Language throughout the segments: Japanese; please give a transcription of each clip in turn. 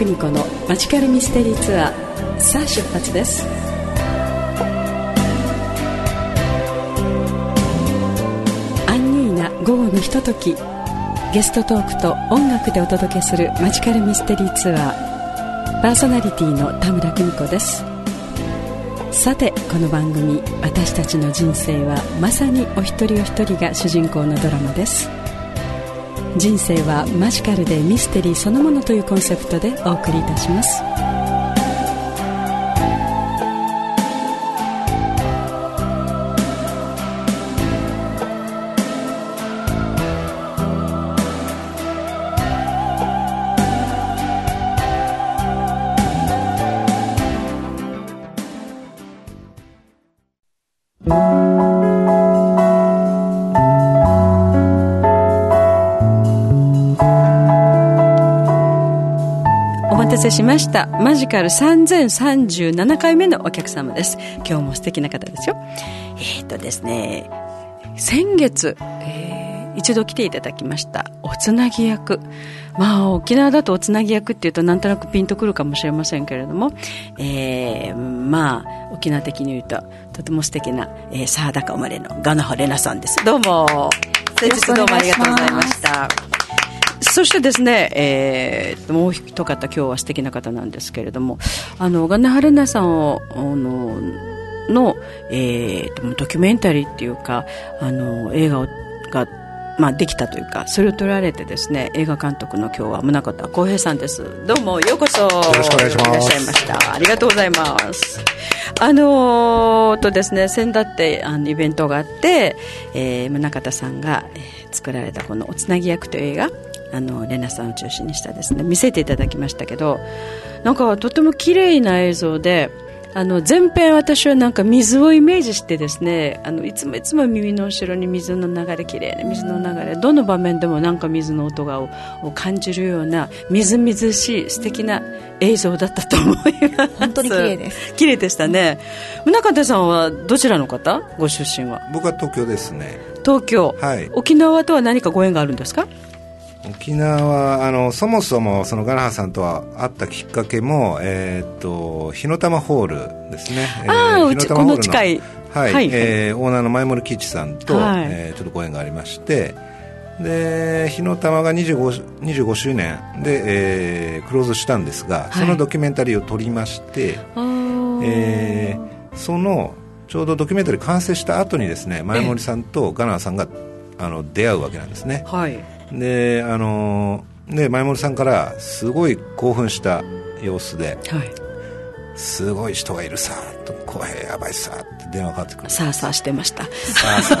邦子のマジカルミステリーツアーさあ出発です。アンニュイな午後のひとときゲストトークと音楽でお届けするマジカルミステリーツアーパーソナリティの田村久美子です。さてこの番組「私たちの人生はまさにお一人お一人が主人公のドラマです。人生はマジカルでミステリーそのものというコンセプトでお送りいたします。しました。マジカル3037回目のお客様です。今日も素敵な方ですよ。えっ、ー、とですね先月、えー、一度来ていただきましたおつなぎ役。まあ沖縄だとおつなぎ役っていうとなんとなくピンとくるかもしれませんけれども、えー、まあ沖縄的に言うととても素敵な、えー、沢高生まれのガナハレナさんです。どうも。先日どうもありがとうございました。そしてですね、えー、もう一方今日は素敵な方なんですけれどもあのガナハルナさんをあのの、えー、ドキュメンタリーっていうかあの映画がまあ、できたというかそれを撮られてですね映画監督の今日は宗像浩平さんです。どうもようこそ。よろしくお願いします。いらっしゃいました。ありがとうございます。あのー、とですね先だってあのイベントがあって、えー、宗像さんが、えー、作られたこの「おつなぎ役」という映画あのレナさんを中心にしたですね見せていただきましたけどなんかとても綺麗な映像であの前編私はなんか水をイメージしてですねあのいつもいつも耳の後ろに水の流れ綺麗な水の流れどの場面でもなんか水の音がをを感じるようなみずみずしい素敵な映像だったと思います。本当に綺麗です。綺麗でしたね。宗像さんはどちらの方？ご出身は。僕は東京ですね。東京、はい、沖縄とは何かご縁があるんですか？沖縄はあのそもそもそのガラハさんとは会ったきっかけも、えー、っと火の玉ホールですね。ああ、えー、火の玉ホールの近い。はい、はい、えー、オーナーの前森喜一さんと、はい、えー、ちょっとご縁がありましてで火の玉が 25, 25周年。で、えー、クローズしたんですが、はい、そのドキュメンタリーを撮りまして、えー、そのちょうどドキュメンタリー完成した後にですね前森さんとガナーさんがあの出会うわけなんですね、はいであので前森さんからすごい興奮した様子で、はい、すごい人がいるさと浩平やばいさって電話かかってくる。さあさあしてました。さあさ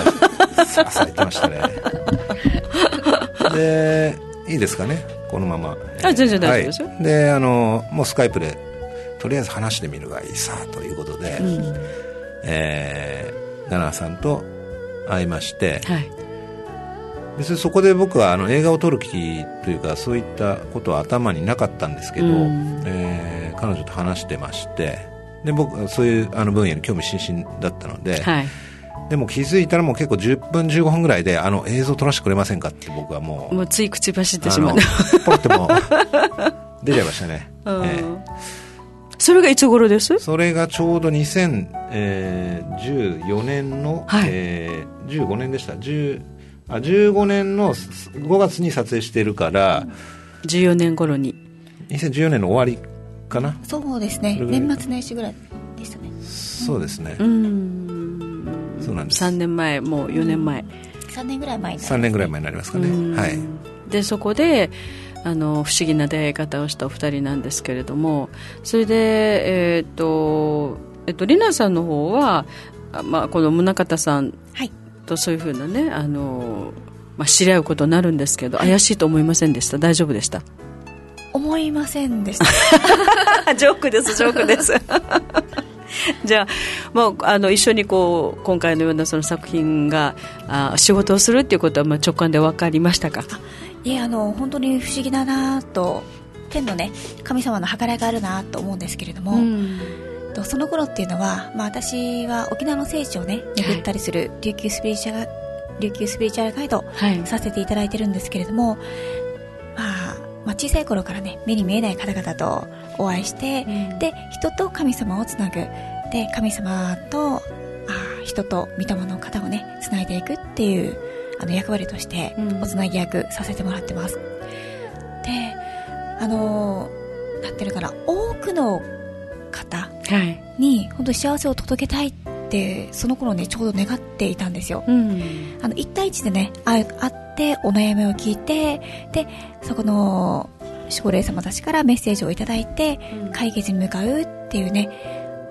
あさあさあ言ってましたねでいいですかねこのままあ全然大丈夫ですよ、はい、であのもうスカイプでとりあえず話してみるがいいさということで、うん、えー、奈々さんと会いまして、はい、別にそこで僕はあの映画を撮る気というかそういったことは頭になかったんですけど、うん、えー、彼女と話してましてで僕はそういうあの分野に興味津々だったので、はい、でも気づいたらもう結構10分15分ぐらいであの映像撮らせてくれませんかって僕はもうもうつい口走ってしまうポロっても 出ちゃいましたね、えー、それがいつ頃です？それがちょうど2014年の、はい。えー、15年でした。10あ15年の5月に撮影してるから。14年頃に。2014年の終わりかな。そうですね。年末年始ぐらいでしたね。そうですね。うん。そうなんです。3年前もう4年前。3年ぐらい前になります、ね、3年ぐらい前になりますかね。はい。でそこであの不思議な出会い方をしたお二人なんですけれどもそれでえっ、ー、とえっと、りなさんの方は、まあ、この宗像さんとそういうふうなねあの、まあ、知り合うことになるんですけど、怪しいと思いませんでした？大丈夫でした？思いませんでした。ジョークですジョークです。じゃあもうあの一緒にこう今回のようなその作品があ仕事をするっていうことはまあ直感で分かりましたか？いえあの本当に不思議だなと天のね神様の計らいがあるなと思うんですけれども、うんとその頃っていうのは、まあ、私は沖縄の聖地をね巡ったりする琉球スピリチュアル、琉球スピリチュアルガイドさせていただいてるんですけれども、まあ、まあ、小さい頃からね目に見えない方々とお会いして、うん、で人と神様をつなぐ。で神様とあ人と御霊の方をねつないでいくっていうあの役割としておつなぎ役させてもらってます、うん、であのなってるから多くの方に本当に幸せを届けたいってその頃ねちょうど願っていたんですよ、うん、あの1対1でね会ってお悩みを聞いてでそこの守護霊様たちからメッセージをいただいて解決に向かうっていうね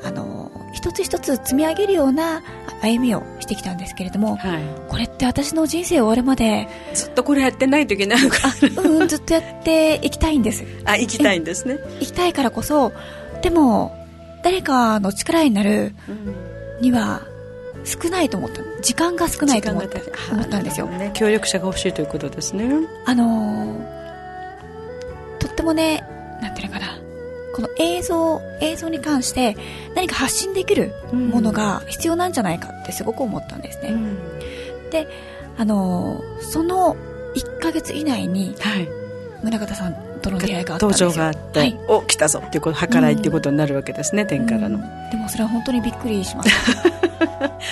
あの一つ一つ積み上げるような歩みをしてきたんですけれども、はい、これって私の人生終わるまでずっとこれやってないといけないのかうんずっとやっていきたいんです。あ行きたいんですね。行きたいからこそでも誰かの力になるには少ないと思った。時間が少ないと思った。思ったんですよ、ね、協力者が欲しいということですね。あのとってもねなんていうのかな。この映像映像に関して何か発信できるものが必要なんじゃないかってすごく思ったんですね、うん、であのその1か月以内に、はい、宗像さんとの出会いがあったんですよ。登場があって、はい、お来たぞっていうこと計らいっていうことになるわけですね、うん、天からの、うん、でもそれは本当にびっくりしました。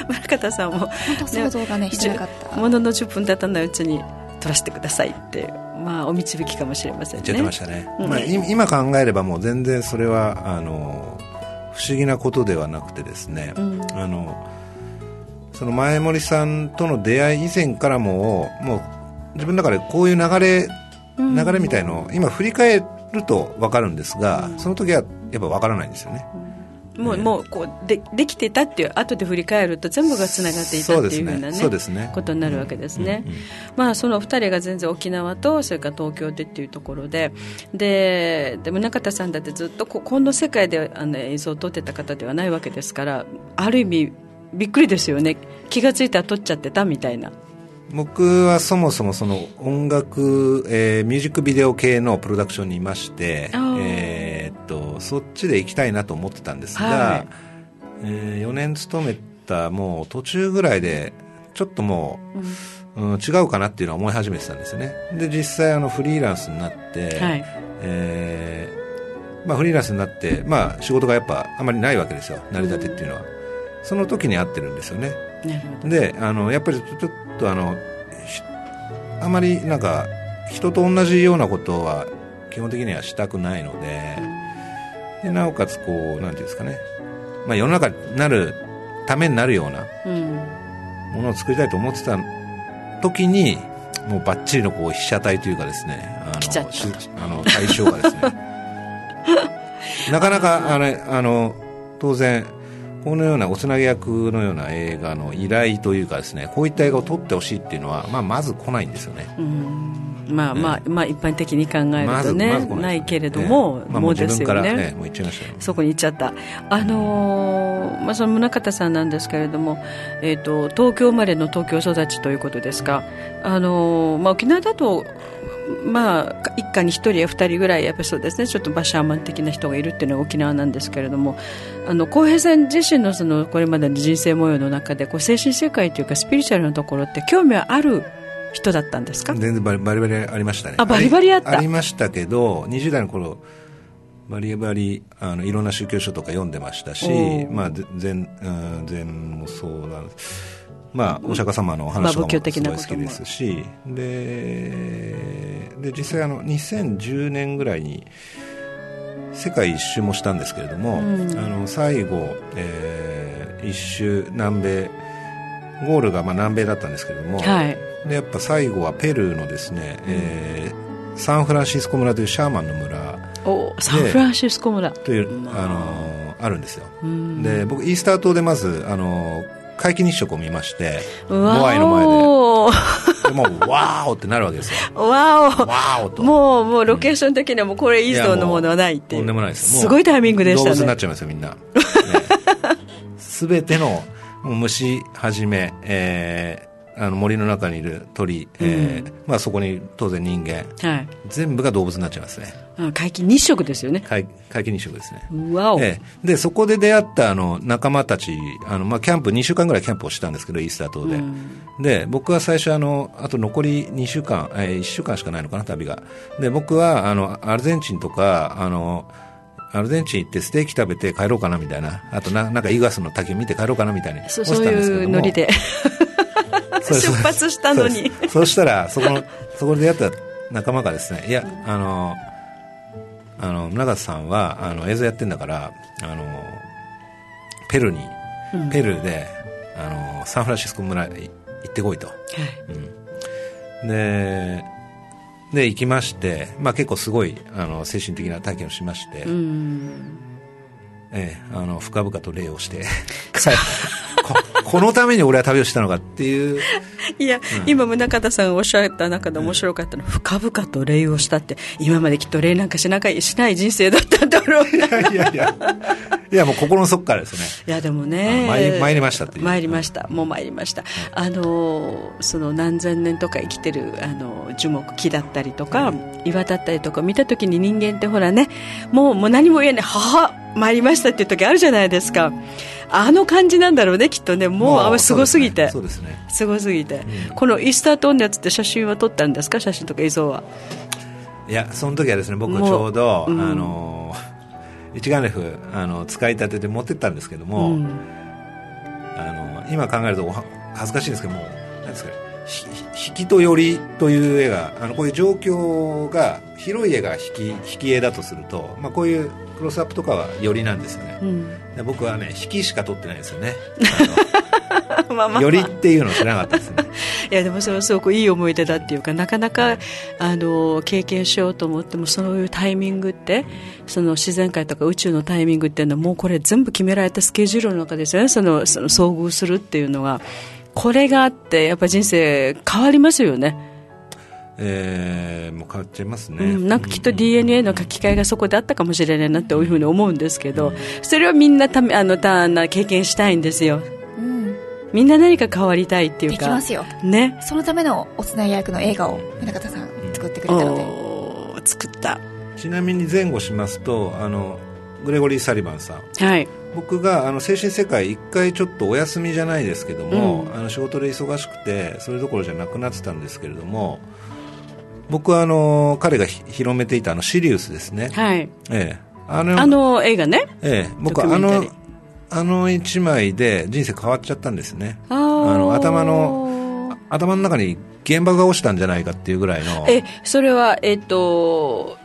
宗像さんも本当想像がねしてなかった。ものの10分経たないうちに撮らせてくださいってまあお導きかもしれませんね。言ってましたね、うん、まあ、今考えればもう全然それはあの不思議なことではなくてですね、あのその前森さんとの出会い以前からももう自分の中でこういう流れ流れみたいのを今振り返ると分かるんですが、その時はやっぱ分からないんですよね。もうもうこうでできてたっていう後で振り返ると全部がつながっていたっていうふうなねね。ことになるわけですね、うんうんうん、まあその2人が全然沖縄とそれから東京でっていうところででで宗像さんだってずっとここの世界であの映像を撮ってた方ではないわけですからある意味びっくりですよね。気が付いたら撮っちゃってたみたいな僕はそもそもその音楽、えー、ミュージックビデオ系のプロダクションにいまして、えー、っとそっちで行きたいなと思ってたんですが、はい、えー、4年勤めたもう途中ぐらいでちょっともう、うん、うん、違うかなっていうのは思い始めてたんですよね。で実際あのフリーランスになって、はい、えー、まあ、フリーランスになって、まあ、仕事がやっぱあまりないわけですよ。成り立てっていうのは、その時に会ってるんですよね。であのやっぱりちょっとあのあまりなんか人と同じようなことは基本的にはしたくないのででなおかつこうなんていうんですかね、まあ、世の中になるためになるようなものを作りたいと思ってた時にもうばっちりのこう被写体というかですねあのあの対象がですね。なかなかあれあの当然このようなおつなぎ役のような映画の依頼というかですねこういった映画を撮ってほしいっていうのは、まあ、まず来ないんですよね。まあまあ、まあ一般的に考えるとね、ま、ないけれども、まあ、もうですよね、ね、もう行っちゃいましたそこに行っちゃった。あのー、まあその宗像さんなんですけれども、えーと、東京生まれの東京育ちということですか。あのー、まあ沖縄だとまあ、一家に1人や2人ぐらいやっぱそうですね。ちょっとバシャーマン的な人がいるっていうのが沖縄なんですけれども。あの浩平さん自身のそのこれまでの人生模様の中でこう精神世界というかスピリチュアルなところって興味はある人だったんですか？全然バリバリありましたね。あバリバリあった。ありましたけど20代の頃バリバリあのいろんな宗教書とか読んでましたし、まあ、禅禅もそうなんですまあ、お釈迦様の話とかも。すごい好きですし、でで実際あの2010年ぐらいに世界一周もしたんですけれども、うん、あの最後、えー、一周南米ゴールがまあ南米だったんですけれども、はい、でやっぱ最後はペルーのですね、うん、えー、サンフランシスコ村というシャーマンの村おサンフランシスコ村。という、あのあるんですよ、で僕イースター島でまずあの皆既日食を見まして、モアイの前で。でもう、わーおってなるわけですよ。わーお。わーおと。もう、もう、ロケーション的にはもう、これ以上のものはないっていう。とんでもないですすごいタイミングでしたね。動物になっちゃいますよ、みんな。す、べ、ての虫はじめ、えー、あの森の中にいる鳥、えーまあ、そこに当然人間、はい、全部が動物になっちゃいますね。皆既日食ですよね。皆既日食ですね。わお、えー、でそこで出会ったあの仲間たちあの、まあ、キャンプ2週間ぐらいキャンプをしたんですけどイースター島で、うん、で僕は最初あのあと残り2週間、えー、1週間しかないのかな旅が。で僕はあのアルゼンチンとかあのアルゼンチン行ってステーキ食べて帰ろうかなみたいな、あとななんかイガスの滝見て帰ろうかなみたいにそうそういうノリで出発したのに。そうしたらそこのそこで出会った仲間がですねいやあのあの永瀬さんはあの映像やってんだからあのペルに、うん、ペルであのサンフランシスコ村行ってこいと、はい。うん、でで行きまして、まあ、結構すごいあの精神的な体験をしまして、ええ、あの深々と礼をして ここのために俺は旅をしたのかっていう。いや、うん、今宗像さんがおっしゃった中で面白かったの、うん、深々と礼をしたって。今まできっと礼なんかしなかしない人生だったんだろうな。いやいやいや。いやもう心の底からですね。いやでもね。参り参りましたっていう。参りました、もう参りました、あのその何千年とか生きてるあの樹木木だったりとか、岩だったりとか見た時に人間ってほらねもうもう何も言えない。母参りましたっていう時あるじゃないですかあの感じなんだろうねきっとね。もうあすごすぎて。そうですね。すごすぎて、うん、このイースター島のやつって写真は撮ったんですか？写真とか映像は。いやその時はですね僕はちょうど、うん、あの一眼レフあの使いたてで持ってったんですけども、うん、あの今考えると恥ずかしいんですけどもなんですか引きと寄りという絵があのこういう状況が広い絵が引き引き絵だとすると、まあ、こういうクロスアップとかは寄りなんですよね、うん、僕はね引きしか撮ってないですよね。まあまあ、よりっていうのを知らなかったですね。いやでもそれはすごくいい思い出だっていうかなかなかあの経験しようと思ってもそういうタイミングってその自然界とか宇宙のタイミングっていうのはもうこれ全部決められたスケジュールの中ですよね。そのその遭遇するっていうのはこれがあってやっぱ人生変わりますよね。えー、もう変わっちゃいますね、うん、なんかきっと DNA の書き換えがそこであったかもしれないなっていうふうに思うんですけど、それをみんなたあのたな経験したいんですよ、うん、みんな何か変わりたいっていうか。できますよ、ね、そのためのおつなぎ役の映画を宗像さん作ってくれたので。作った。ちなみに前後しますとあのグレゴリー・サリバンさん、はい、僕があの精神世界一回ちょっとお休みじゃないですけども、うん、あの仕事で忙しくてそれどころじゃなくなってたんですけれども僕はあの彼が広めていたあのシリウスですね、はい。ええ、あのあの映画ね、ええ、僕はあのあの一枚で人生変わっちゃったんですね。あの頭の頭の中に原爆が落ちたんじゃないかっていうぐらいの。えそれはえっ、と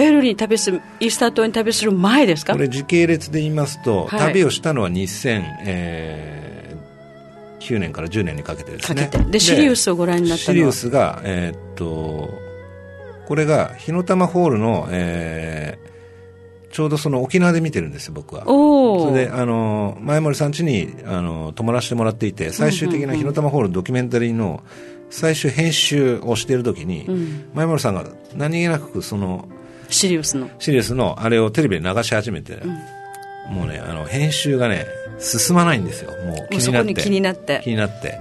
ペルーに旅するイースター島に旅する前ですか？これ時系列で言いますと、はい、旅をしたのは2000、えー9年から10年にかけてですね。でシリウスをご覧になったシリウスが、えー、っとこれが火の玉ホールの、えー、ちょうどその沖縄で見てるんですよ僕は。それであの前森さん家にあの泊まらせてもらっていて最終的な火の玉ホールドキュメンタリーの最終編集をしている時に、うん、前森さんが何気なくそのシリウスの。シリウスのあれをテレビで流し始めて、うん、もうねあの編集がね進まないんですよ。もう気になって。気になって。気になって。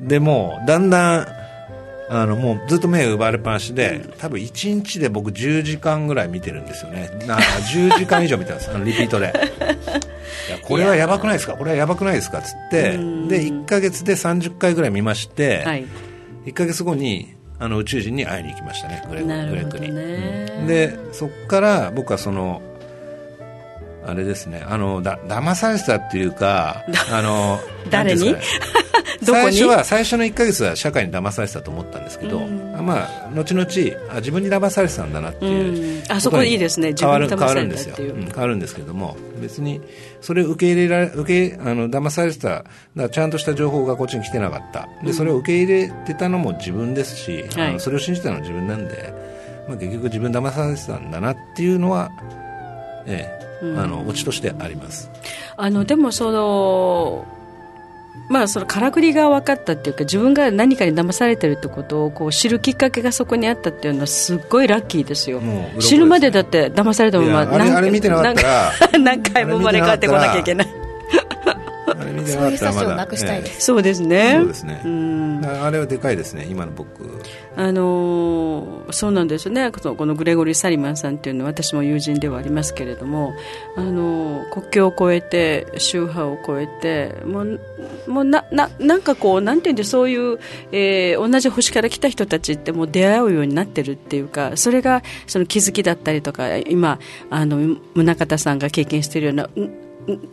でもだんだんあのもうずっと目を奪われっぱなしで、多分1日で僕10時間ぐらい見てるんですよね。な10時間以上見てます。あのリピートで。いやこれはやばくないですか？これはやばくないですか？っつってで1か月で30回ぐらい見まして、はい、1か月後にあの宇宙人に会いに行きましたねグレッグに、うん、でそこから僕はそのあれですねあのだ騙されてたっていうか あの誰 に？最初は最初の1か月は社会に騙されてたと思ったんですけど、まあ後々あ自分に騙されてたんだなっていう、あそこいいですね。変わる変わるんですよ、うん、変わるんですけれども別にそれを受け入れられ受けあの騙されてただちゃんとした情報がこっちに来てなかった。でそれを受け入れてたのも自分ですし、あのそれを信じたのは自分なんで、まあ、結局自分騙されてたんだなっていうのはええあのオチとしてあります。あのでもそのまあ、そのからくりが分かったっていうか自分が何かに騙されてるってことをこう知るきっかけがそこにあったっていうのはすごいラッキーですよ、ね、死ぬまでだって騙されたままあれあれ見てなかったら。何回も生まれ変わってこなきゃいけない見てなかったらまだなくしたいです、そうですね。そうですね。あれはでかいですね今の僕。あのそうなんですね。このグレゴリー・サリマンさんっていうのは私も友人ではありますけれどもあの国境を越えて宗派を越えてもうもうなななんかこうなんていうんでそういう、えー、同じ星から来た人たちってもう出会うようになってるっていうかそれがその気づきだったりとか今あの宗像さんが経験しているような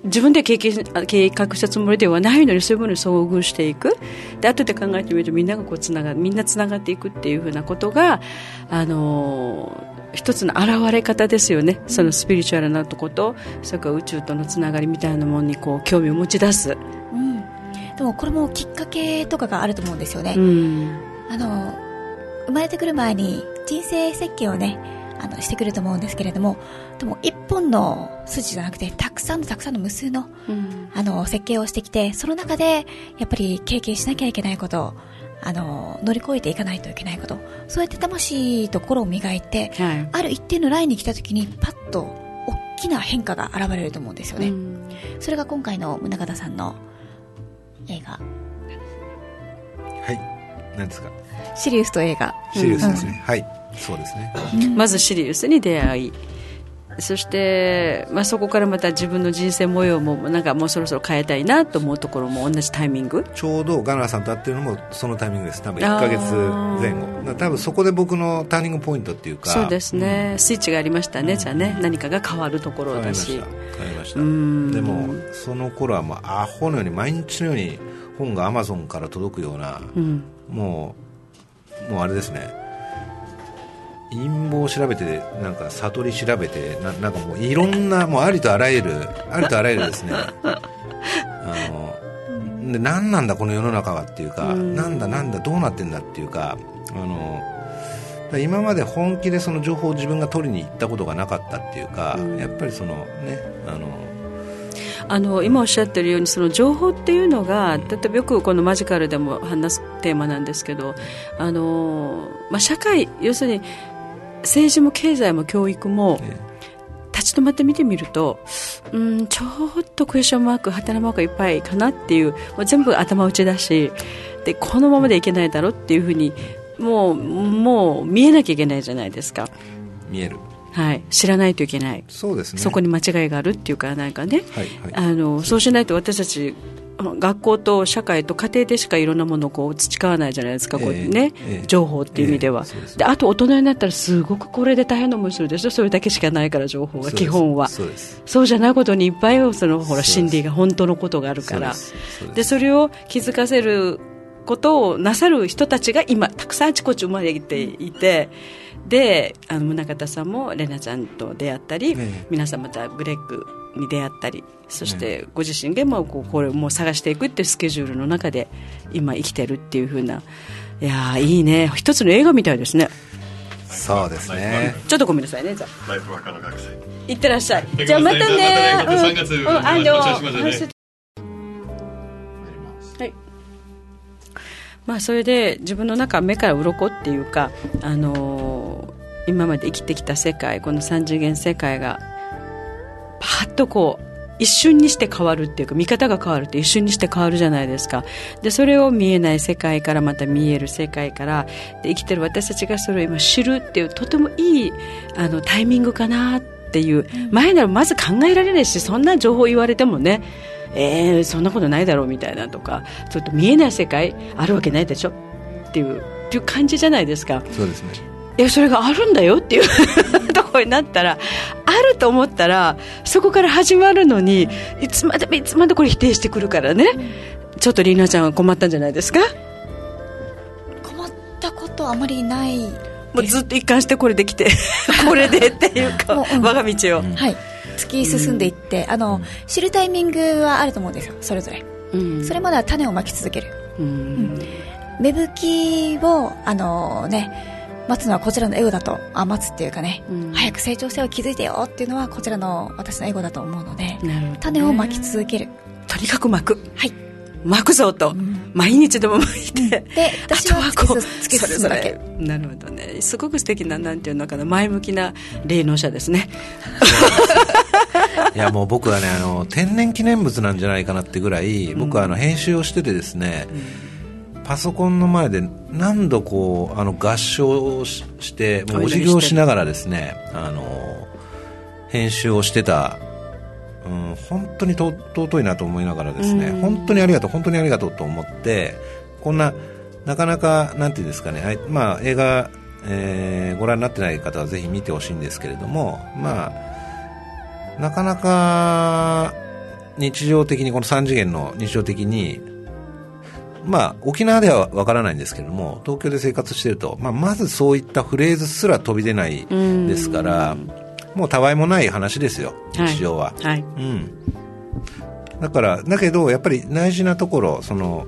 自分で経験計画したつもりではないのにそういうものに遭遇していく。で後で考えてみるとみんながこうつながみんなつながっていくっていうふうなことがあの一つの現れ方ですよね。そのスピリチュアルなとことそれから宇宙とのつながりみたいなものにこう興味を持ち出す、うん、でもこれもきっかけとかがあると思うんですよね、うん、あの生まれてくる前に人生設計をねあのしてくると思うんですけれどもでも一本の筋じゃなくてたくさんのたくさんの無数のうん、あの設計をしてきてその中でやっぱり経験しなきゃいけないことあの乗り越えていかないといけないことそうやって魂と心を磨いて、はい、ある一定のラインに来た時にパッと大きな変化が現れると思うんですよね、うん、それが今回の宗像さんの映画。はい。何ですか？シリウスと映画。シリウスですね、うん、はいそうですね。まずシリウスに出会いそして、まあ、そこからまた自分の人生模様もなんかもうそろそろ変えたいなと思うところも同じタイミング。ちょうどガナーさんと会ってるのもそのタイミングです。多分1か月前後。多分そこで僕のターニングポイントっていうか。そうですね、うん、スイッチがありましたね、うん、じゃあね何かが変わるところだし。変わりました。でもその頃はもうアホのように毎日のように本がアマゾンから届くような、うん、もうもうあれですね陰謀を調べてなんか悟り調べてななんかもういろんなもうありとあらゆるありとあらゆるですね。あので何なんだこの世の中はっていうか、うん、なんだなんだどうなってんだっていうかあの今まで本気でその情報を自分が取りに行ったことがなかったっていうか、うん、やっぱりそのねあのあの今おっしゃってるようにその情報っていうのが例えばよくこのマジカルでも話すテーマなんですけどあの、まあ、社会要するに政治も経済も教育も、立ち止まって見てみると、うん、ちょっとクエスチョンマーク、はてなマークいっぱいかなっていう、もう全部頭打ちだし、で、このままでいけないだろうっていうふうに、もう、もう見えなきゃいけないじゃないですか。見える。はい、知らないといけない。そうです、ね、そこに間違いがあるっていうかなんかね、はいはい、あのそうしないと私たち学校と社会と家庭でしかいろんなものをこう培わないじゃないですか、こうね、えー、情報っていう意味では、えー、であと大人になったらすごくこれで大変な思いするでしょ？それだけしかないから情報が基本は。そうじゃないことにいっぱいそのほら心理が本当のことがあるから。でそれを気づかせることをなさる人たちが今たくさんあちこち生まれていて。であの宗像さんも玲奈ちゃんと出会ったり、皆さんまたグレッグに出会ったりそしてご自身でもこうこれをもう探していくっていうスケジュールの中で今生きてるっていうふうないやいいね。一つの映画みたいですね。そうですね。ちょっとごめんなさいねじゃあ。ライフワーカーの学生。いってらっしゃい。じゃあまたね。またね、3月、うん、あのはい。まあそれで自分の中目から鱗っていうかあのー、今まで生きてきた世界この三次元世界がパッとこう一瞬にして変わるっていうか見方が変わるって一瞬にして変わるじゃないですか。でそれを見えない世界からまた見える世界からで生きてる私たちがそれを今知るっていうとてもいいあのタイミングかなっていう。前ならまず考えられないしそんな情報言われてもねえー、そんなことないだろうみたいなとかちょっと見えない世界あるわけないでしょっていうっていう感じじゃないですか。そうですねいやそれがあるんだよっていう ところになったらあると思ったらそこから始まるのにいつまでもいつまでこれ否定してくるからね、うん、ちょっとりなちゃんは困ったんじゃないですか？困ったことあまりない。もうずっと一貫してこれできて これでっていうか、うん、我が道を、うん、はい。突き進んでいって、あの知るタイミングはあると思うんですよそれぞれ、それまでは種をまき続ける、うん。芽吹きをあのね待つのはこちらのエゴだと。あ待つっていうかね、うん、早く成長性を築いてよっていうのはこちらの私のエゴだと思うので、ね、種をまき続ける。とにかくまく。はい。まくぞと、うん、毎日でもまいて、で私はこう突き進むだけ。なるほどね。すごく素敵ななんていうのかな前向きな霊能者ですね。いやもう僕はねあの天然記念物なんじゃないかなってぐらい僕はあの編集をしててですね、パソコンの前で何度こうあの合唱してもうお辞儀をしながらですねあの編集をしてたうん、本当に尊いなと思いながらですね、本当にありがとう、本当にありがとうと思って、こんな、なかなか、なんていうんですかね、まあ、映画、えー、ご覧になってない方はぜひ見てほしいんですけれども、まあ、なかなか日常的に、この3次元の日常的に、まあ、沖縄ではわからないんですけれども、東京で生活していると、まあ、まずそういったフレーズすら飛び出ないですから、もうたわいもない話ですよ、日常は。はい、はい、うん。だから、だけど、やっぱり大事なところ、その、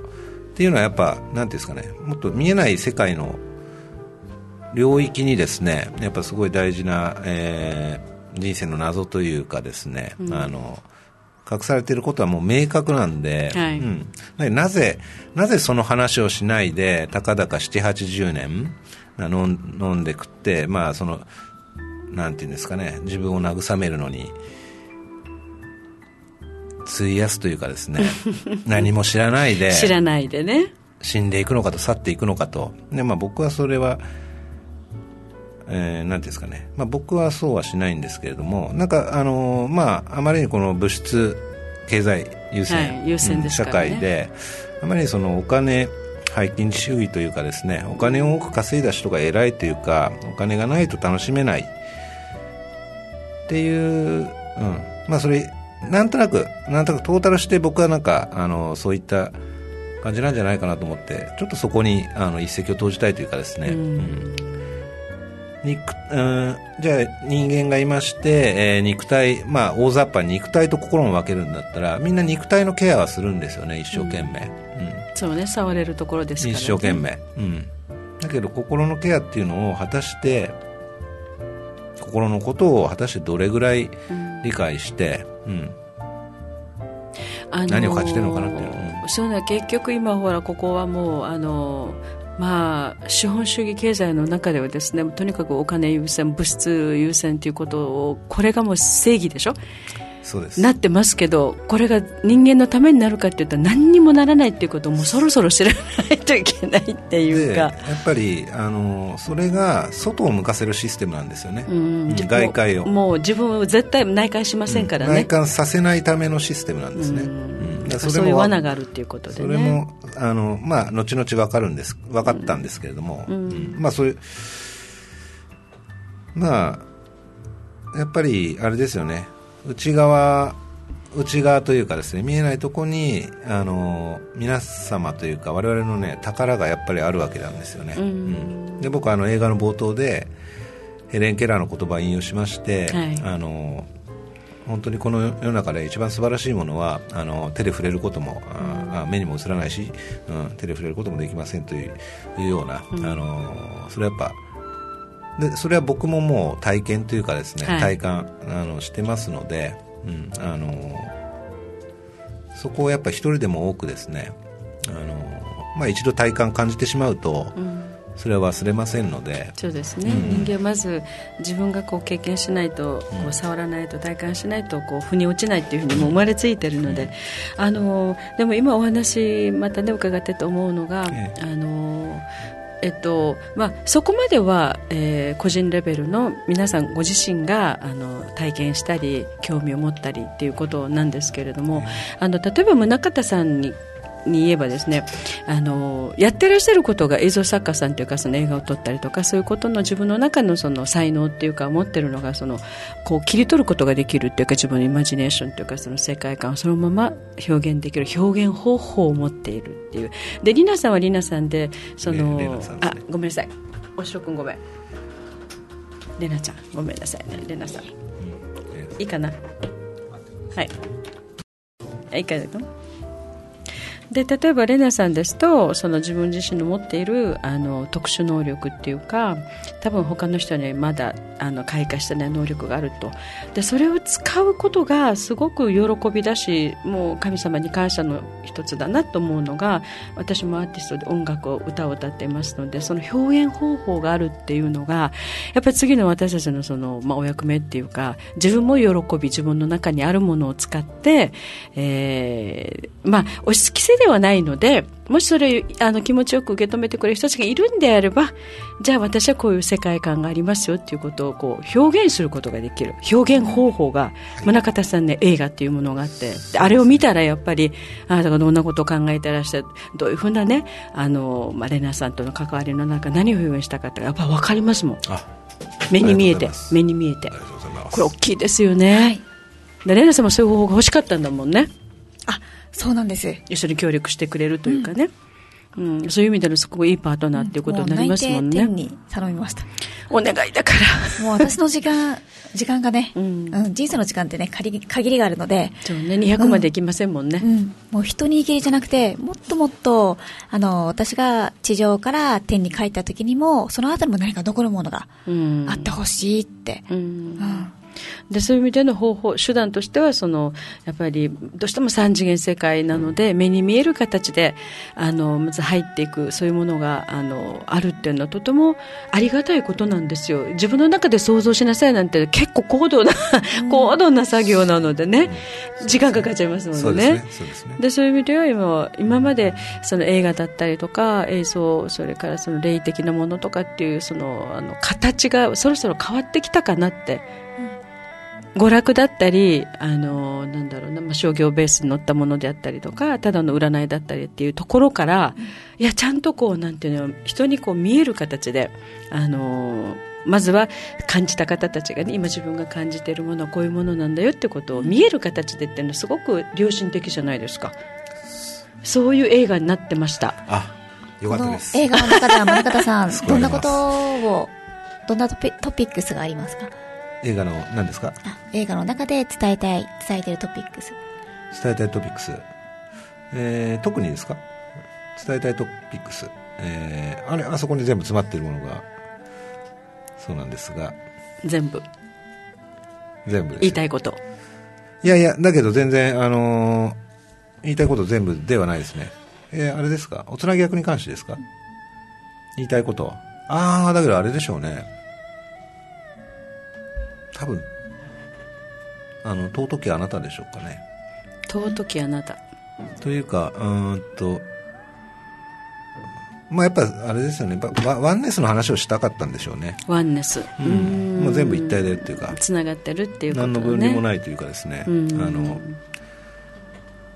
っていうのはやっぱ、なんていうんですかね、もっと見えない世界の領域にですね、やっぱすごい大事な、えー、人生の謎というかですね、うん、あの、隠されていることはもう明確なんで、はい、うん、なぜ、なぜその話をしないで、たかだか7、80年飲んで食って、まあ、そのなんていうんですかね、自分を慰めるのに、費やすというかですね、何も知らないで、知らないでね。死んでいくのかと去っていくのかと。で、まあ僕はそれは、えー、なんですかね、まあ僕はそうはしないんですけれども、なんかあのー、まああまりにこの物質経済優先、はい優先ね、社会で、あまりそのお金、背金主義というかですね、お金を多く稼いだ人が偉いというか、お金がないと楽しめない。っていう、うん、まあそれ、なんとなく、なんとなくトータルして僕はなんか、あの、そういった感じなんじゃないかなと思って、ちょっとそこにあの一石を投じたいというかですね。うん、肉うん、じゃあ人間がいまして、えー、肉体、まあ大雑把に肉体と心を分けるんだったら、みんな肉体のケアはするんですよね、一生懸命。うん、うん、そうね、触れるところですから、ね、一生懸命。うん。だけど心のケアっていうのを果たして、心のことを果たしてどれぐらい理解して、うん、あのー、何を感じてるのかなっていうの、うん、そうね結局今ほらここはもうあのまあ、資本主義経済の中ではですねとにかくお金優先物質優先ということをこれがもう正義でしょ？なってますけどこれが人間のためになるかっていったら何にもならないっていうことをもうそろそろ知らないといけないっていうか。やっぱりあのそれが外を向かせるシステムなんですよね、うん、外界を。もう自分を絶対内観しませんからね、うん、内観させないためのシステムなんですね、うん。そそういう罠があるっていうことで、ね、それもあの、まあ、後々分かるんです分かったんですけれども、まあそういうまあやっぱりあれですよね内側内側というかですね見えないところにあの皆様というか我々のね宝がやっぱりあるわけなんですよね、うん、うん、で僕はあの映画の冒頭でヘレン・ケラーの言葉を引用しまして、はい、あの本当にこの世の中で一番素晴らしいものはあの手で触れることも、うん、あ目にも映らないし、うん、手で触れることもできませんというような、うん、あのそれはやっぱでそれは僕ももう体験というかですね、はい、体感あのしてますので、うん、あのそこをやっぱ一人でも多くですねあの、まあ、一度体感感じてしまうと、うん、それは忘れませんのでそうですね、うん、人間まず自分がこう経験しないと、こう触らないと体感しないとこう腑に落ちないっていうふうにも生まれついてるので、あのでも今お話またね伺ってて思うのが、ええ、あのえっとまあ、そこまでは、えー、個人レベルの皆さんご自身があの体験したり興味を持ったりっていうことなんですけれども、あの例えば宗像さんにに言えばですねあのやってらっしゃることが映像作家さんというかその映画を撮ったりとかそういうことの自分の中のその才能っていうか持ってるのがそのこう切り取ることができるっていうか自分のイマジネーションというかその世界観をそのまま表現できる表現方法を持っているっていう。でりなさんはりなさんでその、ね、あごめんなさい。おしろくんごめん。れなちゃんごめんなさいね。れなさん、いいかな？はい。いいかな？で例えばレナさんですとその自分自身の持っているあの特殊能力っていうか多分他の人にはまだあの開花してない能力があると。でそれを使うことがすごく喜びだしもう神様に感謝の一つだなと思うのが私もアーティストで音楽を歌を歌っていますのでその表現方法があるっていうのがやっぱり次の私たちのその、まあ、お役目っていうか自分も喜び自分の中にあるものを使って、えーまあ、押し付けではないのでもしそれあの気持ちよく受け止めてくれる人たちがいるんであればじゃあ私はこういう世界観がありますよっていうことをこう表現することができる。表現方法が宗像さんね映画っていうものがあって。あれを見たらやっぱりあなたがどんなことを考えてらっしゃるどういうふうなねあの、まあ、レナさんとの関わりの中何を表現したかってやっぱ分かりますもん。目に見えて目に見えて。これ大きいですよね、はい、でレナさんもそういう方法が欲しかったんだもんね。あそうなんです一緒に協力してくれるというかね、うん、うん、そういう意味でのすごくいいパートナーっていうことになりますもんね。うん、に頼みました。お願いだから。もう私の時間、時間がね、うん、うん、人生の時間ってね、限り限りがあるので。そうね、200までいきませんもんね。うん、もう一握りじゃなくて、もっともっと、あの、私が地上から天に帰った時にも、そのあたりも何か残るものがあってほしいって。うんでそういう意味での方法手段としてはそのやっぱりどうしても三次元世界なので目に見える形であのまず入っていくそういうものがあのあるっていうのはとてもありがたいことなんですよ。自分の中で想像しなさいなんて結構高度な、高度な作業なのでね、時間かかっちゃいますもんね。で、そういう意味では今今までその映画だったりとか映像それからその霊的なものとかっていうそのあの形がそろそろ変わってきたかなって娯楽だったり、あの、なんだろうな、まあ、商業ベースに乗ったものであったりとか、ただの占いだったりっていうところから、うん、いや、ちゃんとこう、なんていうの、人にこう見える形で、あの、まずは感じた方たちがね、今自分が感じているものはこういうものなんだよってことを見える形でっていうのはすごく良心的じゃないですか。そういう映画になってました。あ、よかったです。映画の中では、真方さん、どんなことを、どんなトピックスがありますか？映画の何ですか？映画の中で伝えたい伝えてるトピックス。伝えたいトピックス、えー、特にですか？伝えたいトピックス、えー、あれあそこに全部詰まっているものがそうなんですが。全部。全部言いたいこと。いやいやだけど全然あのー、言いたいこと全部ではないですね。えー、あれですか？おつなぎ役に関してですか？言いたいことああだけどあれでしょうね多分あの尊きあなたでしょうかね。尊きあなた。というかうんとまあやっぱあれですよね。ワワンネスの話をしたかったんでしょうね。ワンネス、うん、もう全部一体でっていうか。つながってるっていうこと、ね、何の分離もないというかですね。あの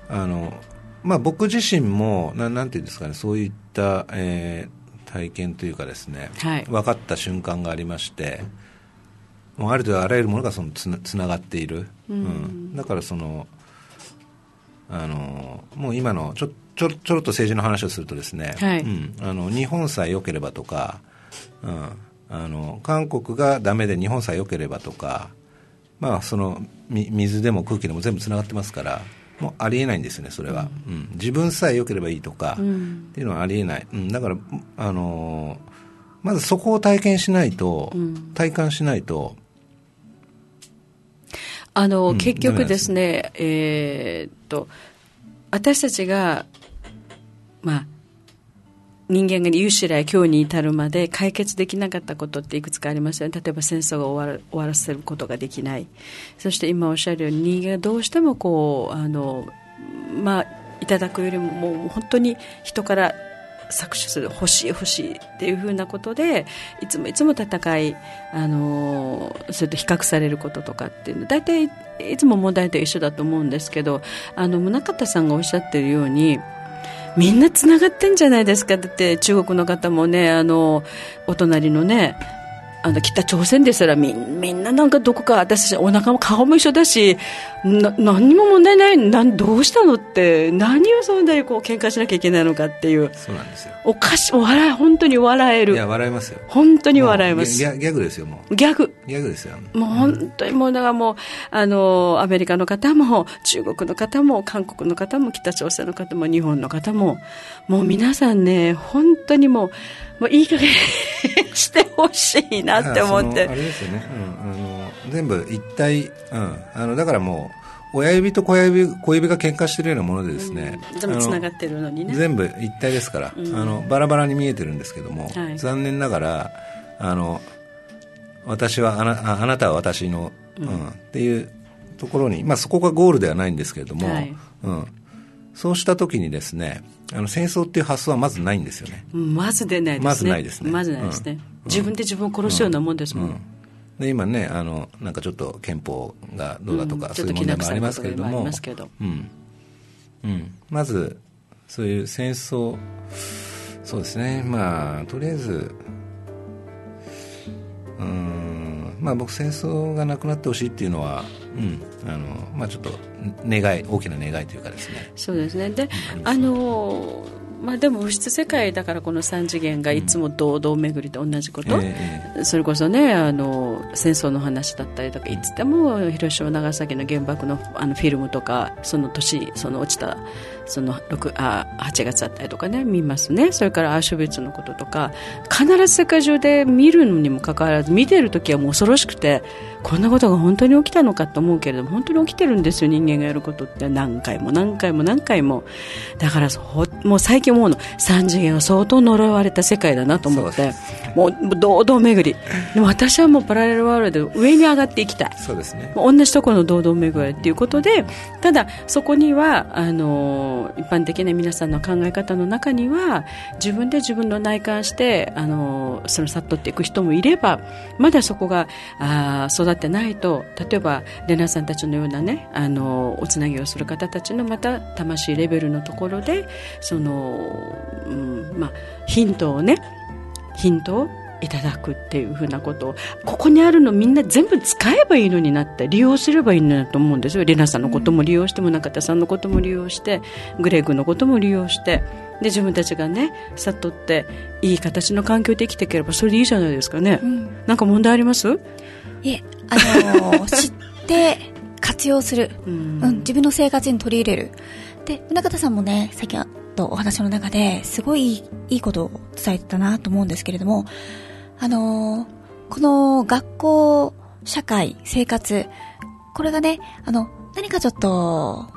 あのまあ僕自身もななんていうんですかね。そういった、えー、体験というかですね、はい、分かった瞬間がありまして、もうある程度あらゆるものがそのつなつながっている、うん、うん、だからそのあのもう今のちょちょちょろっと政治の話をするとですね、はい、うん、あの日本さえ良ければとか、うん、あの韓国がダメで日本さえ良ければとか、まあ、その水でも空気でも全部つながってますからもうありえないんですよねそれは、うん、うん、自分さえ良ければいいとか、うん、っていうのはありえない、うん、だからあのまずそこを体験しないと、体感しないとあの、うん、結局ですね、えー、っと、私たちが、まあ、人間が有志来今日に至るまで解決できなかったことっていくつかありますよね。例えば戦争が終わる終わらせることができない。そして今おっしゃるように人間がどうしてもこう、あの、まあ、いただくよりももう本当に人から搾取する欲しい欲しいっていうふうなことでいつもいつも戦いあのそれと比較されることとかっていうの大体いつも問題と一緒だと思うんですけどあの宗像さんがおっしゃってるようにみんなつながってんじゃないですかだって中国の方もねあのお隣のねあの北朝鮮ですらみみんななんかどこか私たちお腹も顔も一緒だしな何にも問題ないなんどうしたのって何をそんなにこう喧嘩しなきゃいけないのかっていうそうなんですよ。おかし笑い本当に笑える。いや笑いますよ。本当に笑えます。ギャギャグですよもう。ギャグ。ギャグですよもう本当にもうだからもうあのアメリカの方も中国の方も韓国の方も北朝鮮の方も日本の方ももう皆さんね本当にもうもういい加減してほしいなって思って。あれですよね、うん、あの全部一体、うん、あのだからもう親指と小指小指が喧嘩してるようなものでですね、うん、全部つながってるのにね。全部一体ですから、うん、あのバラバラに見えてるんですけども、はい、残念ながらあの私はあなあなたは私の、うん、っていうところに、まあ、そこがゴールではないんですけれども、はい、うん、そうした時にですねあの戦争っていう発想はまずないんですよね。まず出ないですね。まずないですね。まずないですね、うん、自分で自分を殺すようなもんですもん、で今ねあのなんかちょっと憲法がどうだとか、そういう問題もありますけれども。うん。うん、まずそういう戦争そうですね。まあとりあえずうん。まあ僕戦争がなくなってほしいっていうのはうん。あのまあ、ちょっと願い大きな願いというかですね。そうですね。であのまあ、でも物質世界だからこの3次元がいつも堂々巡りと同じこと、うんえー、それこそねあの戦争の話だったりとかいつでも広島長崎の原爆のあのフィルムとかその年その落ちたその6あ8月だったりとかね見ますね。それからアーシュビッツのこととか必ず世界中で見るのにもかかわらず見てる時はもう恐ろしくてこんなことが本当に起きたのかと思うけれども本当に起きてるんですよ人間がやることって。何回も何回も何回も。だからもう最近思うの3次元は相当呪われた世界だなと思って。もう堂々巡り。でも私はもうパラレルワールドで上に上がっていきたい。そうですね。同じところの堂々巡りっていうことでただそこにはあの一般的な皆さんの考え方の中には自分で自分の内観してあのその悟っていく人もいればまだそこがあ育ってないと例えばレナさんたちのようなねあのおつなぎをする方たちのまた魂レベルのところでその、うんまあ、ヒントをねヒントをいただくっていうふうなこと。をここにあるのみんな全部使えばいいのになって利用すればいいのになと思うんですよ。レナさんのことも利用して宗像さんのことも利用してグレーグのことも利用して。で自分たちがね悟っていい形の環境で生きていければそれでいいじゃないですかね、うん、なんか問題あります？いえあのー、知って活用する、うん、うん、自分の生活に取り入れる。で宗像さんもね先ほどお話の中ですごいいいことを伝えてたなと思うんですけれどもあのー、この学校、社会、生活、これがね、あの、何かちょっと、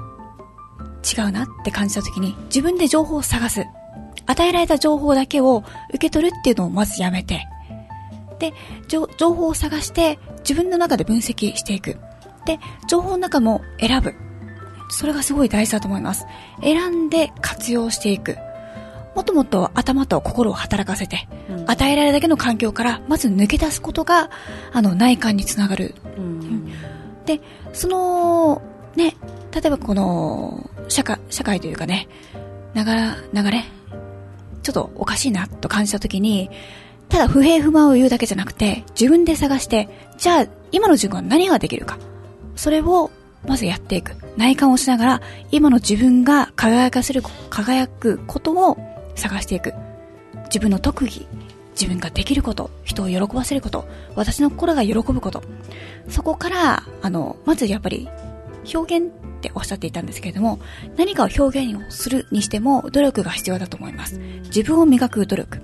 違うなって感じた時に、自分で情報を探す。与えられた情報だけを受け取るっていうのをまずやめて、で、情報を探して、自分の中で分析していく。で、情報の中も選ぶ。それがすごい大事だと思います。選んで活用していく。もっともっと頭と心を働かせて、うん、与えられるだけの環境からまず抜け出すことがあの内観につながる、うん、でそのね例えばこの社会社会というかね流流れちょっとおかしいなと感じた時にただ不平不満を言うだけじゃなくて自分で探してじゃあ今の自分は何ができるか。それをまずやっていく。内観をしながら今の自分が輝かせる輝くことを探していく。自分の特技自分ができること人を喜ばせること私の心が喜ぶこと。そこからあのまずやっぱり表現っておっしゃっていたんですけれども何かを表現をするにしても努力が必要だと思います。自分を磨く努力。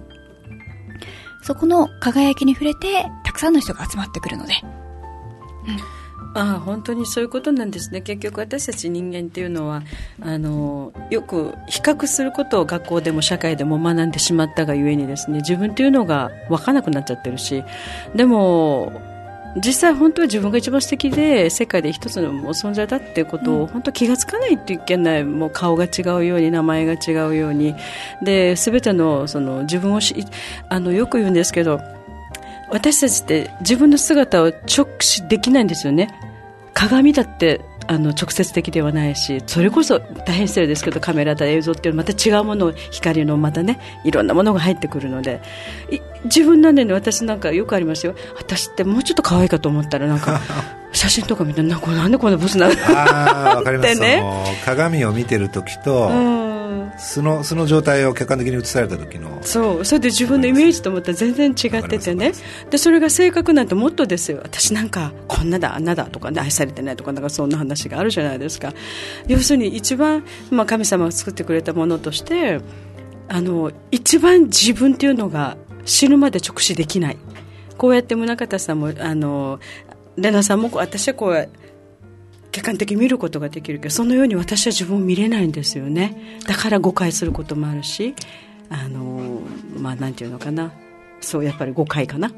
そこの輝きに触れてたくさんの人が集まってくるので、うん。ああ本当にそういうことなんですね。結局私たち人間っていうのはあのよく比較することを学校でも社会でも学んでしまったがゆえにですね自分っていうのが分からなくなっちゃってるしでも実際本当は自分が一番素敵で世界で一つの存在だっていうことを本当気がつかないといけないもう顔が違うように名前が違うように。で全てのその自分をしあのよく言うんですけど私たちって自分の姿を直視できないんですよね。鏡だってあの直接的ではないしそれこそ大変失礼ですけどカメラだ映像っていうのはまた違うもの光のまたねいろんなものが入ってくるので自分なんでね私なんかよくありますよ。私ってもうちょっと可愛いかと思ったらなんか 写真とか見てなんなんでこんなブスなの？あわかります、ね、鏡を見てる時と、うん素の素の状態を客観的に映された時のそうそれで自分のイメージと思ったら全然違っててね。でそれが性格なんてもっとですよ。私なんかこんなだあんなだとか、ね、愛されてないとかなんかそんな話があるじゃないですか。要するに一番、まあ、神様が作ってくれたものとしてあの一番自分っていうのが死ぬまで直視できない。こうやって宗像さんもあのレナさんも私はこう客観的に見ることができるけどそのように私は自分を見れないんですよね。だから誤解することもあるしあのまあなんていうのかな。そうやっぱり誤解かな。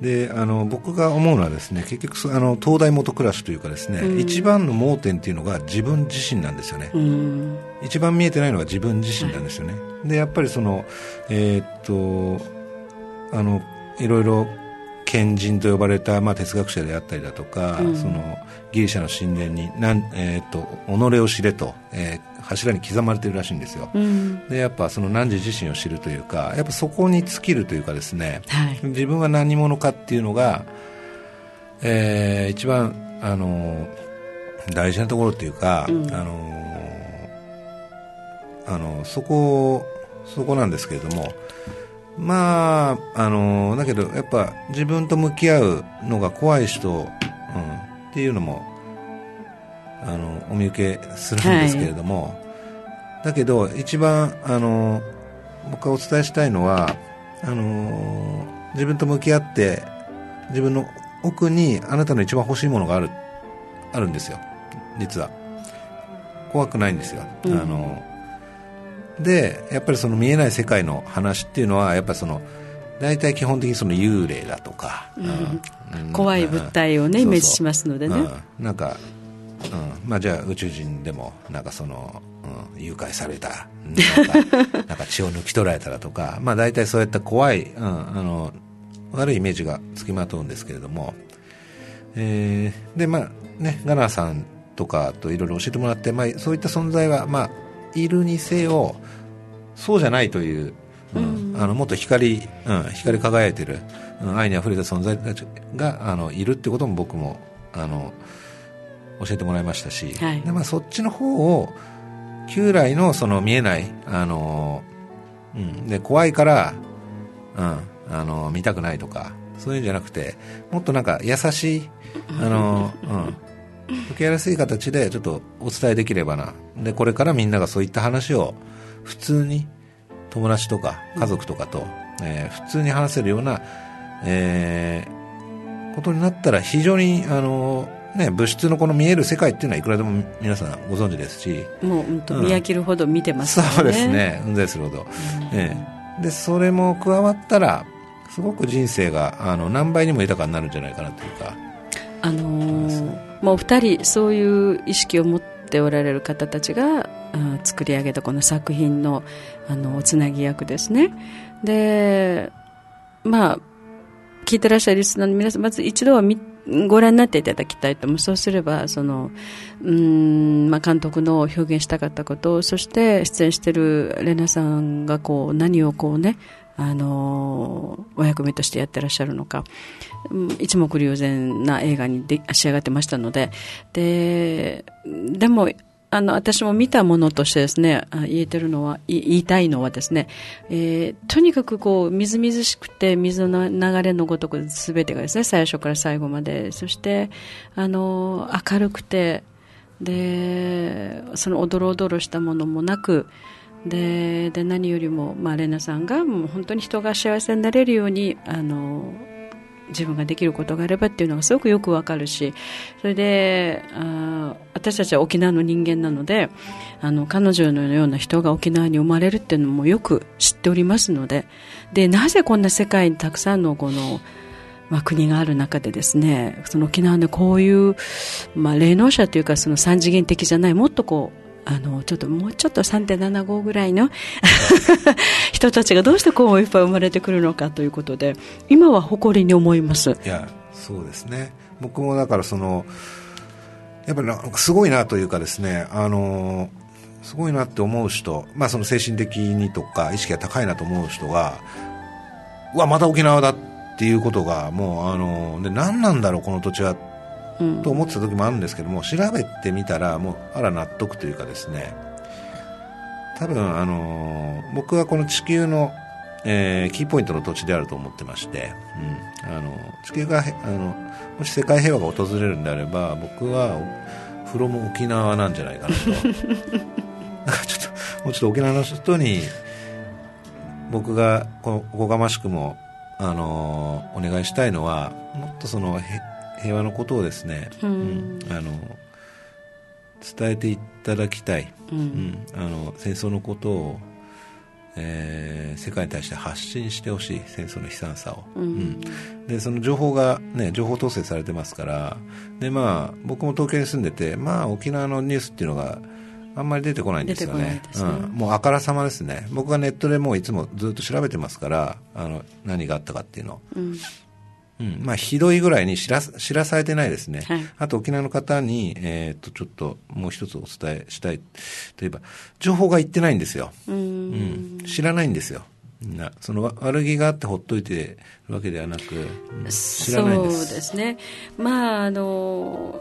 であの僕が思うのはですね結局あの東大元暮らしというかですね、うん、一番の盲点っていうのが自分自身なんですよね、うん、一番見えてないのが自分自身なんですよね、はい、でやっぱりそのえー、っとあのいろいろ賢人と呼ばれた、まあ、哲学者であったりだとか、うん、そのギリシャの神殿になん、えーと、己を知れと、えー、柱に刻まれてるらしいんですよ、うん、でやっぱその汝自身を知るというかやっぱそこに尽きるというかですね、はい、自分は何者かっていうのが、えー、一番あの大事なところっていうか、うん、あのあのそこそこなんですけれどもまああのだけどやっぱ自分と向き合うのが怖い人、うん、っていうのもあのお見受けするんですけれども、はい、だけど一番あの僕がお伝えしたいのはあの自分と向き合って自分の奥にあなたの一番欲しいものがあるあるんですよ実は。怖くないんですよ、うん、あのでやっぱりその見えない世界の話っていうのはやっぱりその大体基本的にその幽霊だとか、うん、怖い物体をね、イメージしますのでね、なんか、うん。まあ、じゃあ宇宙人でもなんかその、うん、誘拐されたなんか なんか血を抜き取られたらとか、まあ、大体そういった怖い、うん、あの悪いイメージがつきまとうんですけれども、えー、でまあねガナーさんとかといろいろ教えてもらって、まあ、そういった存在は、まあ、いるにせよそうじゃないという、うん、あのもっと光,、うん、光り輝いてる、うん、愛にあふれた存在たちがあのいるってことも僕もあの教えてもらいましたし、はい、でまあ、そっちの方を旧来のその見えないあの、うん、で怖いから、うん、あの見たくないとかそういうんじゃなくてもっとなんか優しいあの、うん受けやすい形でちょっとお伝えできればな。でこれからみんながそういった話を普通に友達とか家族とかと、えー、普通に話せるような、えー、ことになったら非常にあのね、物質のこの見える世界っていうのはいくらでも皆さんご存知ですし。もう本当見飽きるほど見てますね、そうですね。うんざりするほど、うん、ええ、でそれも加わったらすごく人生があの何倍にも豊かになるんじゃないかなというか。あのーもう二人そういう意識を持っておられる方たちが作り上げたこの作品のあのつなぎ役ですね。でまあ聞いてらっしゃるリスナーの皆さんまず一度はご覧になっていただきたいとそうすればそのうん、まあ、監督の表現したかったことそして出演しているレナさんがこう何をこうねあのお役目としてやってらっしゃるのか。一目瞭然な映画にで仕上がってましたので。ででもあの私も見たものとしてですね言えてるのは言いたいのはですね、えー、とにかくこうみずみずしくて水の流れのごとくすべてがですね最初から最後まで。そしてあの明るくてでそのおどろおどろしたものもなくでで何よりも、まあ、レナさんがもう本当に人が幸せになれるようにあの自分ができることがあればっていうのがすごくよくわかるしそれであ私たちは沖縄の人間なのであの彼女のような人が沖縄に生まれるっていうのもよく知っておりますのででなぜこんな世界にたくさんのこのまあ、国がある中でですねその沖縄のこういう、まあ、霊能者というかその三次元的じゃないもっとこうあのちょっともうちょっと3.75ぐらいの 人たちがどうしてこういっぱい生まれてくるのかということで今は誇りに思います。いやそうですね。僕もだからそのやっぱりなんかすごいなというかですね、あのすごいなって思う人、まあ、その精神的にとか意識が高いなと思う人がうわまた沖縄だっていうことがもうあので何なんだろうこの土地は、と思ってた時もあるんですけども調べてみたらもうあら納得というかですね多分あの僕はこの地球のえー、キーポイントの土地であると思ってまして、うん、あの地球があのもし世界平和が訪れるんであれば僕はフロム沖縄なんじゃないかなと。なんかちょっともうちょっと沖縄の人に僕がこおこがましくもあのお願いしたいのはもっとその平和のことをですね、うん、あの伝えていただきたい、うん、あの戦争のことをえー、世界に対して発信してほしい。戦争の悲惨さを、でその情報が、ね、情報統制されてますからで、まあ、僕も東京に住んでて、まあ、沖縄のニュースっていうのがあんまり出てこないんですよね、ね、うん、もうあからさまですね。僕がネットでもういつもずっと調べてますからあの何があったかっていうのを、うんうん。まあ、ひどいぐらいに知ら知らされてないですね、はい、あと沖縄の方に、えー、とちょっともう一つお伝えしたい。といえば情報が言ってないんですよ、うん、知らないんですよ。みんな。その悪気があってほっといてるわけではなく、うん、知らないですそうですね。まああの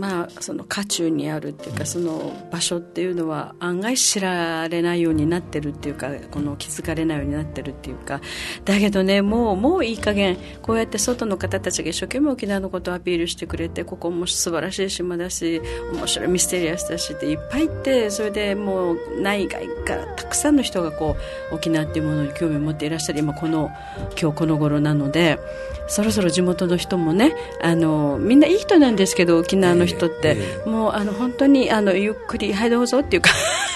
まあ、その渦中にあるっていうか、その場所っていうのは案外知られないようになってるっていうかこの気づかれないようになってるっていうかだけどねもうもういい加減こうやって外の方たちが一生懸命沖縄のことをアピールしてくれてここも素晴らしい島だし面白いミステリアスだしっていっぱいいってそれでもう内外からたくさんの人がこう沖縄っていうものに興味を持っていらっしゃる。今この今日この頃なのでそろそろ地元の人もねあのみんないい人なんですけど沖縄の人って、えー、もうあの本当にあのゆっくりはいどうぞっていうか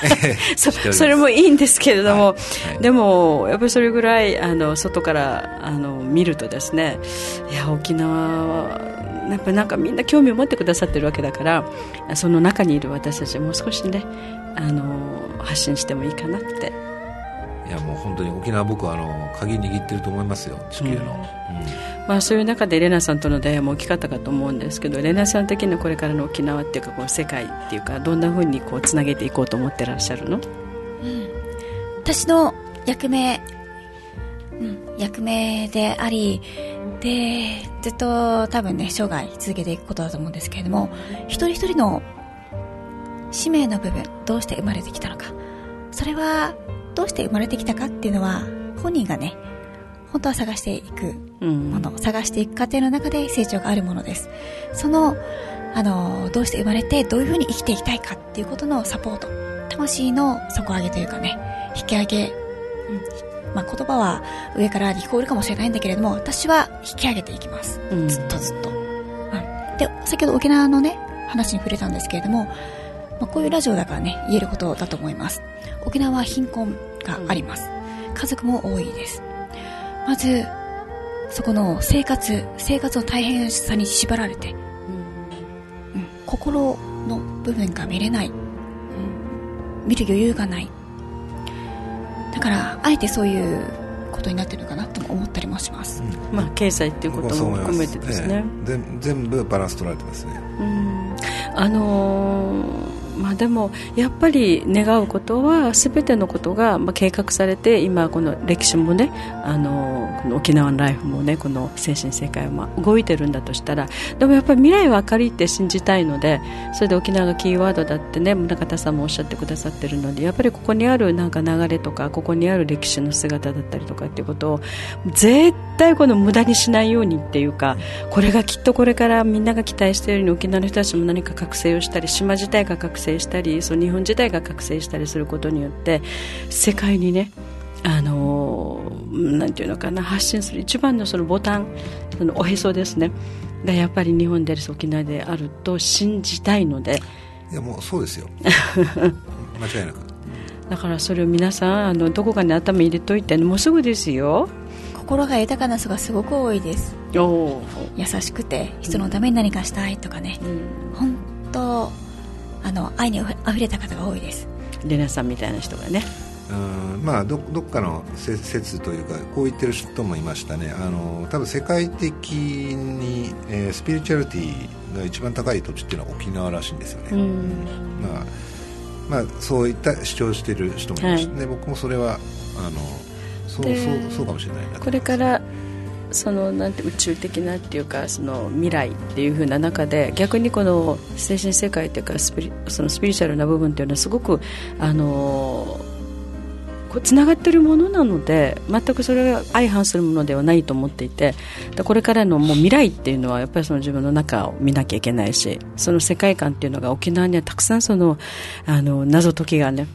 そそれもいいんですけれども、はいはい、でもやっぱりそれぐらいあの外からあの見るとですねいや沖縄はやっぱなんかみんな興味を持ってくださってるわけだからその中にいる私たちもう少しねあの発信してもいいかなっていやもう本当に沖縄僕はあの鍵握ってると思いますよ地球の、うん。うん。まあ、そういう中でレナさんとの出会いも大きかったかと思うんですけどレナさん的にこれからの沖縄っていうかこう世界っていうかどんなふうにこうつなげていこうと思ってらっしゃるの、うん、私の役目、うん、役目でありでずっと多分ね生涯続けていくことだと思うんですけれども一人一人の使命の部分どうして生まれてきたのか。それはどうして生まれてきたかっていうのは本人がね本当は探していくもの、うん、探していく過程の中で成長があるものです。そのあのどうして生まれてどういうふうに生きていきたいかっていうことのサポート。魂の底上げというかね引き上げ、うん。まあ、言葉は上から聞こえるかもしれないんだけれども私は引き上げていきます、うん、ずっとずっと、うん、で先ほど沖縄のね話に触れたんですけれども、まあ、こういうラジオだからね言えることだと思います。沖縄は貧困があります、家族も多いです。まずそこの生活生活の大変さに縛られて、うん、うん、心の部分が見れない、うん、見る余裕がない。だからあえてそういうことになってるのかなと思ったりもします、うん、まあ経済っていうことも含めてですね、全部バランス取られてますね。うん。あのーまあ、でもやっぱり願うことは全てのことがまあ計画されて今この歴史もねあのこの沖縄のライフもねこの精神世界は動いてるんだとしたらでもやっぱり未来は明るいって信じたいのでそれで沖縄がキーワードだってね宗像さんもおっしゃってくださってるのでやっぱりここにあるなんか流れとかここにある歴史の姿だったりとかっていうことを絶対この無駄にしないようにっていうかこれがきっとこれからみんなが期待しているように沖縄の人たちも何か覚醒をしたり島自体が覚醒醒したりその日本自体が覚醒したりすることによって世界にねあのなんていうのかな発信する一番のそのボタンそのおへそですね。がやっぱり日本であり沖縄であると信じたいので。いやもうそうですよ。間違いなく。だからそれを皆さんあのどこかに頭入れといてもうすぐですよ。心が豊かな人がすごく多いです。優しくて人のために何かしたいとかね、うん、本当あの愛にあふれた方が多いです。レナさんみたいな人がね。うんまあどどっかの説というかこう言ってる人もいましたね。あの多分世界的に、えー、スピリチュアリティが一番高い土地っていうのは沖縄らしいんですよね、まあまあ、そういった主張している人もいました、はい、で僕もそれはあのそうそうそうかもしれないなこれからそのなんて宇宙的なっていうかその未来っていう風な中で逆にこの精神世界というかスピリそのスピリチュアルな部分っていうのはすごくあのこうつながってるものなので全くそれが相反するものではないと思っていてこれからのもう未来っていうのはやっぱりその自分の中を見なきゃいけないしその世界観っていうのが沖縄にはたくさんそのあの謎解きがね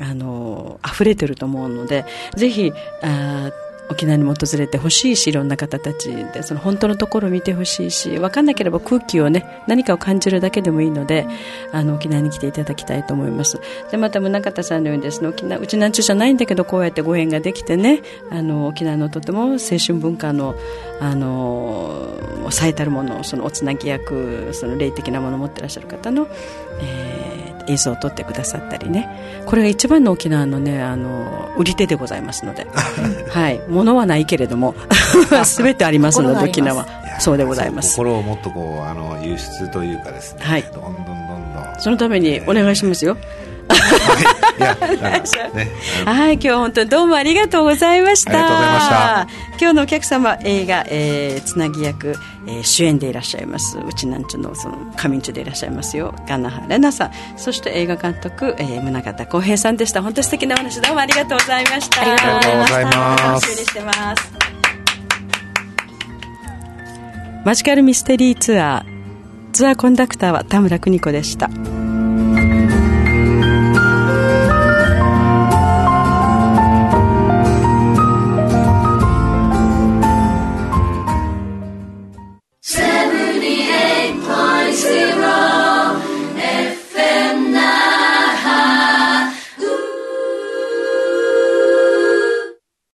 あの溢れてると思うのでぜひあ沖縄にも訪れてほしいしいろんな方たちでその本当のところを見てほしいし分かんなければ空気をね何かを感じるだけでもいいのであの沖縄に来ていただきたいと思います。でまた宗像さんのようにですね沖縄うちなんちゅうじゃないんだけどこうやってご縁ができてねあの沖縄のとても青春文化のあの最たるものそのおつなぎ役その霊的なものを持ってらっしゃる方の、えー、映像を撮ってくださったりね。これが一番の沖縄のねあの売り手でございますので。はい物はないけれども 全てありますので沖縄。そうでございます。心をもっとこうあの輸出というかですね、はい、どんどんどんどん。そのためにお願いしますよ、はい、今日本当にどうもありがとうございました。今日のお客様、映画、えー、つなぎ役、えー、主演でいらっしゃいます、うちなんちゅの、その、上んちでいらっしゃいますよ、ガナハレナさん、そして映画監督、えー、宗像浩平さんでした。本当に素敵なお話、どうもありがとうございました。ありがとうございます。楽しみにしてます。マジカルミステリーツアー、ツアーコンダクターは田村邦子でした。